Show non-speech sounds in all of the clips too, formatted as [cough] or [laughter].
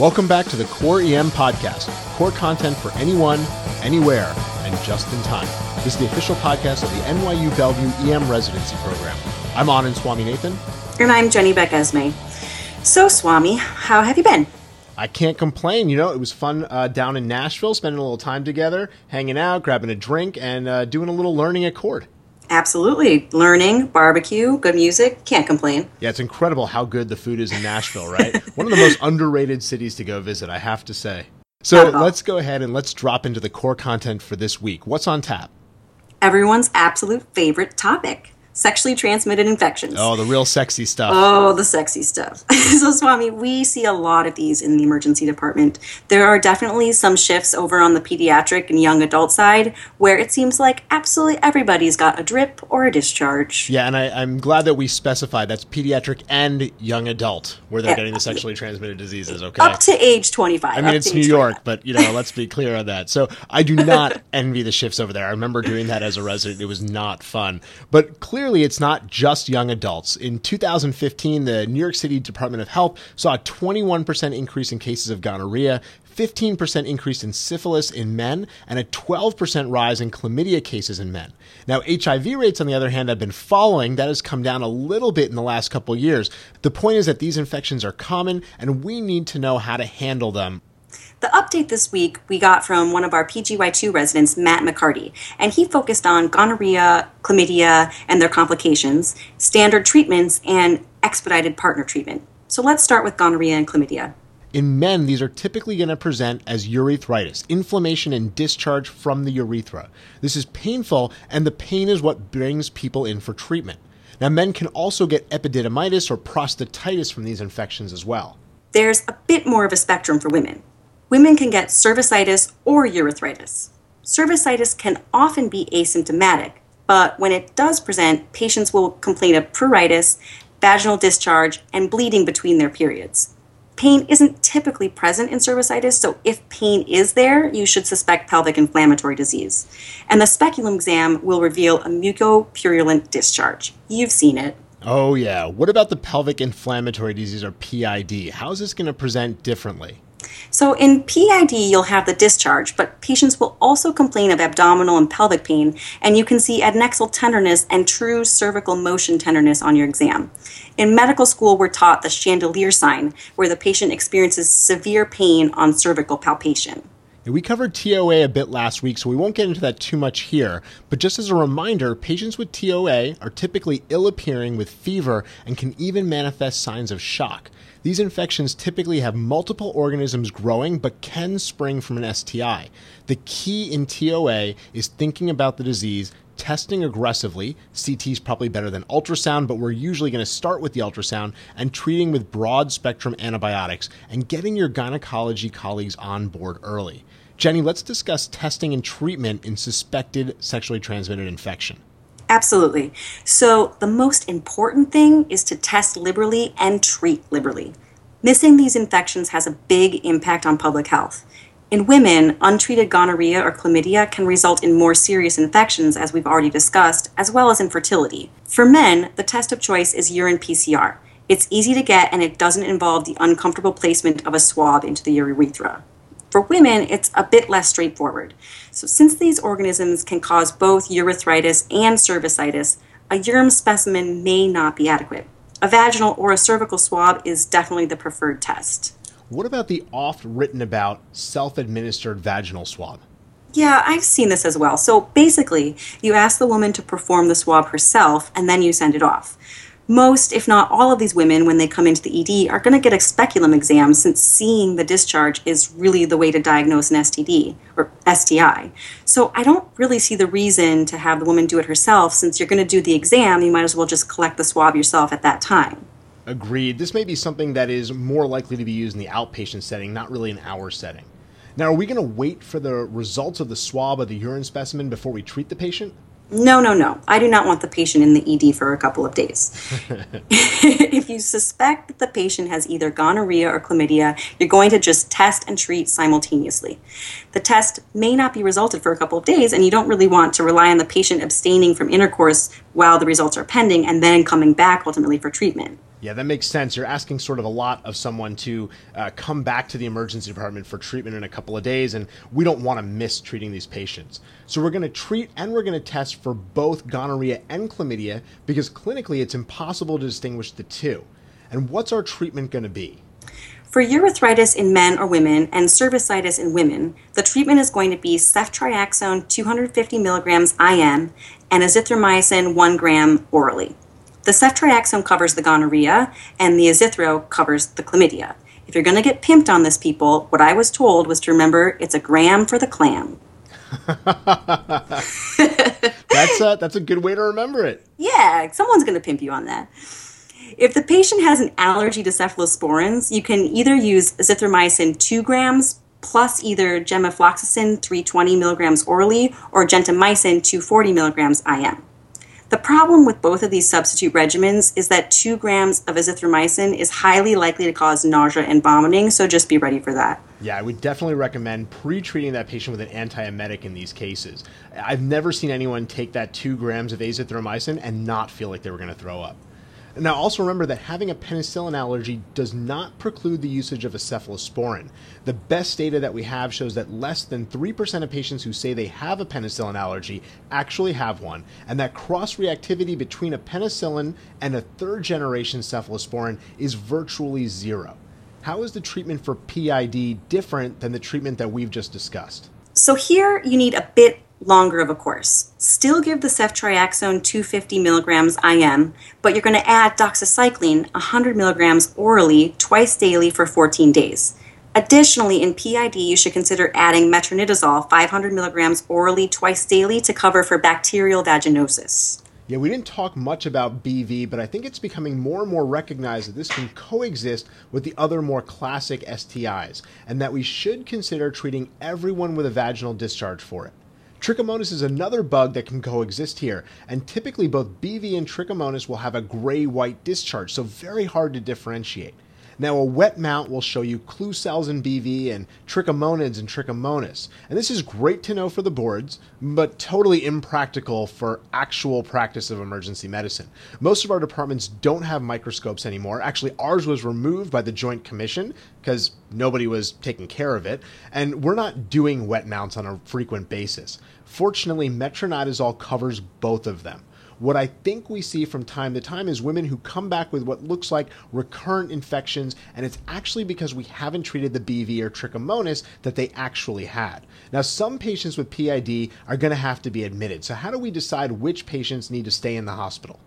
Welcome back to the Core EM podcast, core content for anyone, anywhere, and just in time. This is the official podcast of the NYU Bellevue EM residency program. I'm Anand Swaminathan. And I'm Jenny Beck-Esmay. So, Swami, how have you been? I can't complain. You know, it was fun uh, down in Nashville, spending a little time together, hanging out, grabbing a drink, and uh, doing a little learning at CORD. Absolutely. Learning, barbecue, good music. Can't complain. Yeah, it's incredible how good the food is in Nashville, right? [laughs] One of the most underrated cities to go visit, I have to say. So Uh-oh. let's go ahead and let's drop into the core content for this week. What's on tap? Everyone's absolute favorite topic sexually transmitted infections. Oh, the real sexy stuff. Oh, the sexy stuff. [laughs] so, Swami, we see a lot of these in the emergency department. There are definitely some shifts over on the pediatric and young adult side where it seems like absolutely everybody's got a drip or a discharge. Yeah, and I, I'm glad that we specified that's pediatric and young adult where they're Yeah. getting the sexually transmitted diseases, okay? Up to age 25. I mean, it's New York, 25. but you know, let's be clear on that. So I do not [laughs] envy the shifts over there. I remember doing that as a resident; it was not fun. But clearly, it's not just young adults. In 2015, the New York City Department of Health saw a 21% increase in cases of gonorrhea. 15% increase in syphilis in men and a 12% rise in chlamydia cases in men. Now, HIV rates, on the other hand, have been following. That has come down a little bit in the last couple years. The point is that these infections are common and we need to know how to handle them The update this week we got from one of our PGY2 residents, Matt McCarty, and he focused on gonorrhea, chlamydia, and their complications, standard treatments, and expedited partner treatment. So let's start with gonorrhea and chlamydia. In men, these are typically going to present as urethritis, inflammation and discharge from the urethra. This is painful, and the pain is what brings people in for treatment. Now, men can also get epididymitis or prostatitis from these infections as well. There's a bit more of a spectrum for women. Women can get cervicitis or urethritis. Cervicitis can often be asymptomatic, but when it does present, patients will complain of pruritus, vaginal discharge, and bleeding between their periods. Pain isn't typically present in cervicitis, so if pain is there, you should suspect pelvic inflammatory disease. And the speculum exam will reveal a mucopurulent discharge. You've seen it. Oh, yeah. What about the pelvic inflammatory disease or PID? How is this going to present differently? So in PID, you'll have the discharge, but patients will also complain of abdominal and pelvic pain, and you can see adnexal tenderness and true cervical motion tenderness on your exam. In medical school, we're taught the chandelier sign, where the patient experiences severe pain on cervical palpation. We covered TOA a bit last week, so we won't get into that too much here. But just as a reminder, patients with TOA are typically ill appearing with fever and can even manifest signs of shock. These infections typically have multiple organisms growing but can spring from an STI. The key in TOA is thinking about the disease, testing aggressively. CT is probably better than ultrasound, but we're usually going to start with the ultrasound and treating with broad spectrum antibiotics and getting your gynecology colleagues on board early. Jenny, let's discuss testing and treatment in suspected sexually transmitted infection. Absolutely. So, the most important thing is to test liberally and treat liberally. Missing these infections has a big impact on public health. In women, untreated gonorrhea or chlamydia can result in more serious infections, as we've already discussed, as well as infertility. For men, the test of choice is urine PCR. It's easy to get and it doesn't involve the uncomfortable placement of a swab into the urethra. For women, it's a bit less straightforward. So, since these organisms can cause both urethritis and cervicitis, a urine specimen may not be adequate. A vaginal or a cervical swab is definitely the preferred test. What about the oft written about self administered vaginal swab? Yeah, I've seen this as well. So basically, you ask the woman to perform the swab herself and then you send it off. Most, if not all, of these women, when they come into the ED, are going to get a speculum exam since seeing the discharge is really the way to diagnose an STD or STI. So I don't really see the reason to have the woman do it herself since you're going to do the exam, you might as well just collect the swab yourself at that time. Agreed. This may be something that is more likely to be used in the outpatient setting, not really an hour setting. Now, are we going to wait for the results of the swab of the urine specimen before we treat the patient? No, no, no. I do not want the patient in the ED for a couple of days. [laughs] if you suspect that the patient has either gonorrhea or chlamydia, you're going to just test and treat simultaneously. The test may not be resulted for a couple of days, and you don't really want to rely on the patient abstaining from intercourse while the results are pending and then coming back ultimately for treatment. Yeah, that makes sense. You're asking sort of a lot of someone to uh, come back to the emergency department for treatment in a couple of days, and we don't want to miss treating these patients. So we're going to treat and we're going to test for both gonorrhea and chlamydia because clinically it's impossible to distinguish the two. And what's our treatment going to be? For urethritis in men or women and cervicitis in women, the treatment is going to be ceftriaxone 250 milligrams IM and azithromycin 1 gram orally. The ceftriaxone covers the gonorrhea, and the azithro covers the chlamydia. If you're going to get pimped on this, people, what I was told was to remember it's a gram for the clam. [laughs] that's a, that's a good way to remember it. Yeah, someone's going to pimp you on that. If the patient has an allergy to cephalosporins, you can either use azithromycin 2 grams plus either gemifloxacin 320 milligrams orally or gentamicin 240 milligrams IM. The problem with both of these substitute regimens is that 2 grams of azithromycin is highly likely to cause nausea and vomiting, so just be ready for that. Yeah, I would definitely recommend pre treating that patient with an antiemetic in these cases. I've never seen anyone take that 2 grams of azithromycin and not feel like they were going to throw up. Now, also remember that having a penicillin allergy does not preclude the usage of a cephalosporin. The best data that we have shows that less than 3% of patients who say they have a penicillin allergy actually have one, and that cross reactivity between a penicillin and a third generation cephalosporin is virtually zero. How is the treatment for PID different than the treatment that we've just discussed? So, here you need a bit longer of a course. Still give the ceftriaxone 250 milligrams IM, but you're going to add doxycycline 100 milligrams orally twice daily for 14 days. Additionally, in PID, you should consider adding metronidazole 500 milligrams orally twice daily to cover for bacterial vaginosis. Yeah, we didn't talk much about BV, but I think it's becoming more and more recognized that this can coexist with the other more classic STIs, and that we should consider treating everyone with a vaginal discharge for it. Trichomonas is another bug that can coexist here, and typically both BV and Trichomonas will have a gray white discharge, so very hard to differentiate. Now, a wet mount will show you clue cells in BV and trichomonads and trichomonas. And this is great to know for the boards, but totally impractical for actual practice of emergency medicine. Most of our departments don't have microscopes anymore. Actually, ours was removed by the Joint Commission because nobody was taking care of it. And we're not doing wet mounts on a frequent basis. Fortunately, metronidazole covers both of them. What I think we see from time to time is women who come back with what looks like recurrent infections, and it's actually because we haven't treated the BV or trichomonas that they actually had. Now, some patients with PID are going to have to be admitted. So, how do we decide which patients need to stay in the hospital?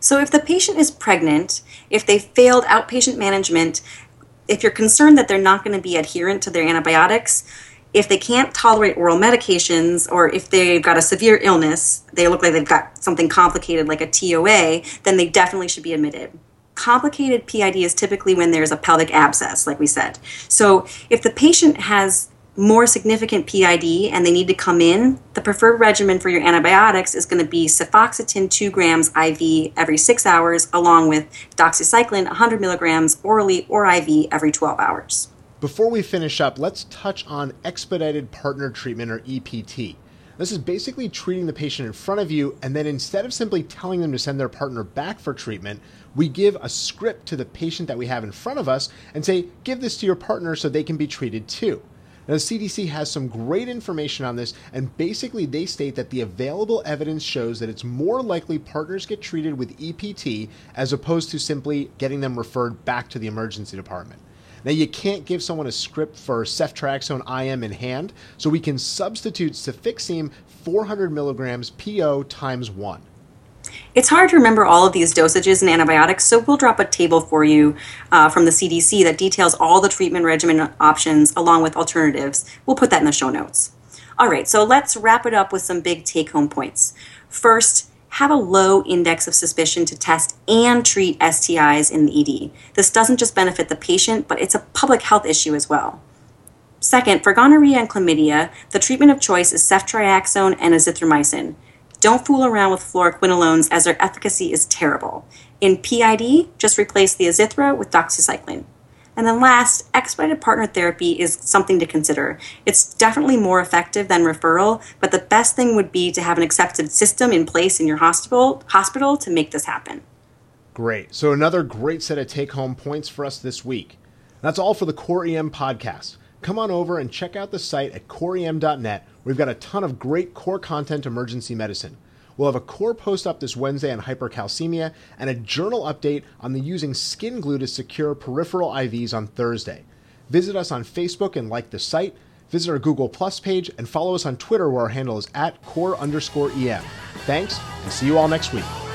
So, if the patient is pregnant, if they failed outpatient management, if you're concerned that they're not going to be adherent to their antibiotics, if they can't tolerate oral medications or if they've got a severe illness, they look like they've got something complicated like a TOA, then they definitely should be admitted. Complicated PID is typically when there's a pelvic abscess, like we said. So if the patient has more significant PID and they need to come in, the preferred regimen for your antibiotics is going to be cefoxitin 2 grams IV every 6 hours, along with doxycycline 100 milligrams orally or IV every 12 hours. Before we finish up, let's touch on expedited partner treatment or EPT. This is basically treating the patient in front of you, and then instead of simply telling them to send their partner back for treatment, we give a script to the patient that we have in front of us and say, give this to your partner so they can be treated too. Now, the CDC has some great information on this, and basically they state that the available evidence shows that it's more likely partners get treated with EPT as opposed to simply getting them referred back to the emergency department. Now, you can't give someone a script for ceftriaxone IM in hand, so we can substitute cefixime 400 milligrams PO times 1. It's hard to remember all of these dosages and antibiotics, so we'll drop a table for you uh, from the CDC that details all the treatment regimen options along with alternatives. We'll put that in the show notes. All right, so let's wrap it up with some big take home points. First, have a low index of suspicion to test and treat STIs in the ED. This doesn't just benefit the patient, but it's a public health issue as well. Second, for gonorrhea and chlamydia, the treatment of choice is ceftriaxone and azithromycin. Don't fool around with fluoroquinolones as their efficacy is terrible. In PID, just replace the azithro with doxycycline. And then last, expedited partner therapy is something to consider. It's definitely more effective than referral, but the best thing would be to have an accepted system in place in your hospital hospital to make this happen. Great. So, another great set of take home points for us this week. That's all for the Core EM podcast. Come on over and check out the site at coreem.net. We've got a ton of great core content emergency medicine. We'll have a core post up this Wednesday on hypercalcemia and a journal update on the using skin glue to secure peripheral IVs on Thursday. Visit us on Facebook and like the site. Visit our Google Plus page and follow us on Twitter where our handle is at core underscore EM. Thanks and see you all next week.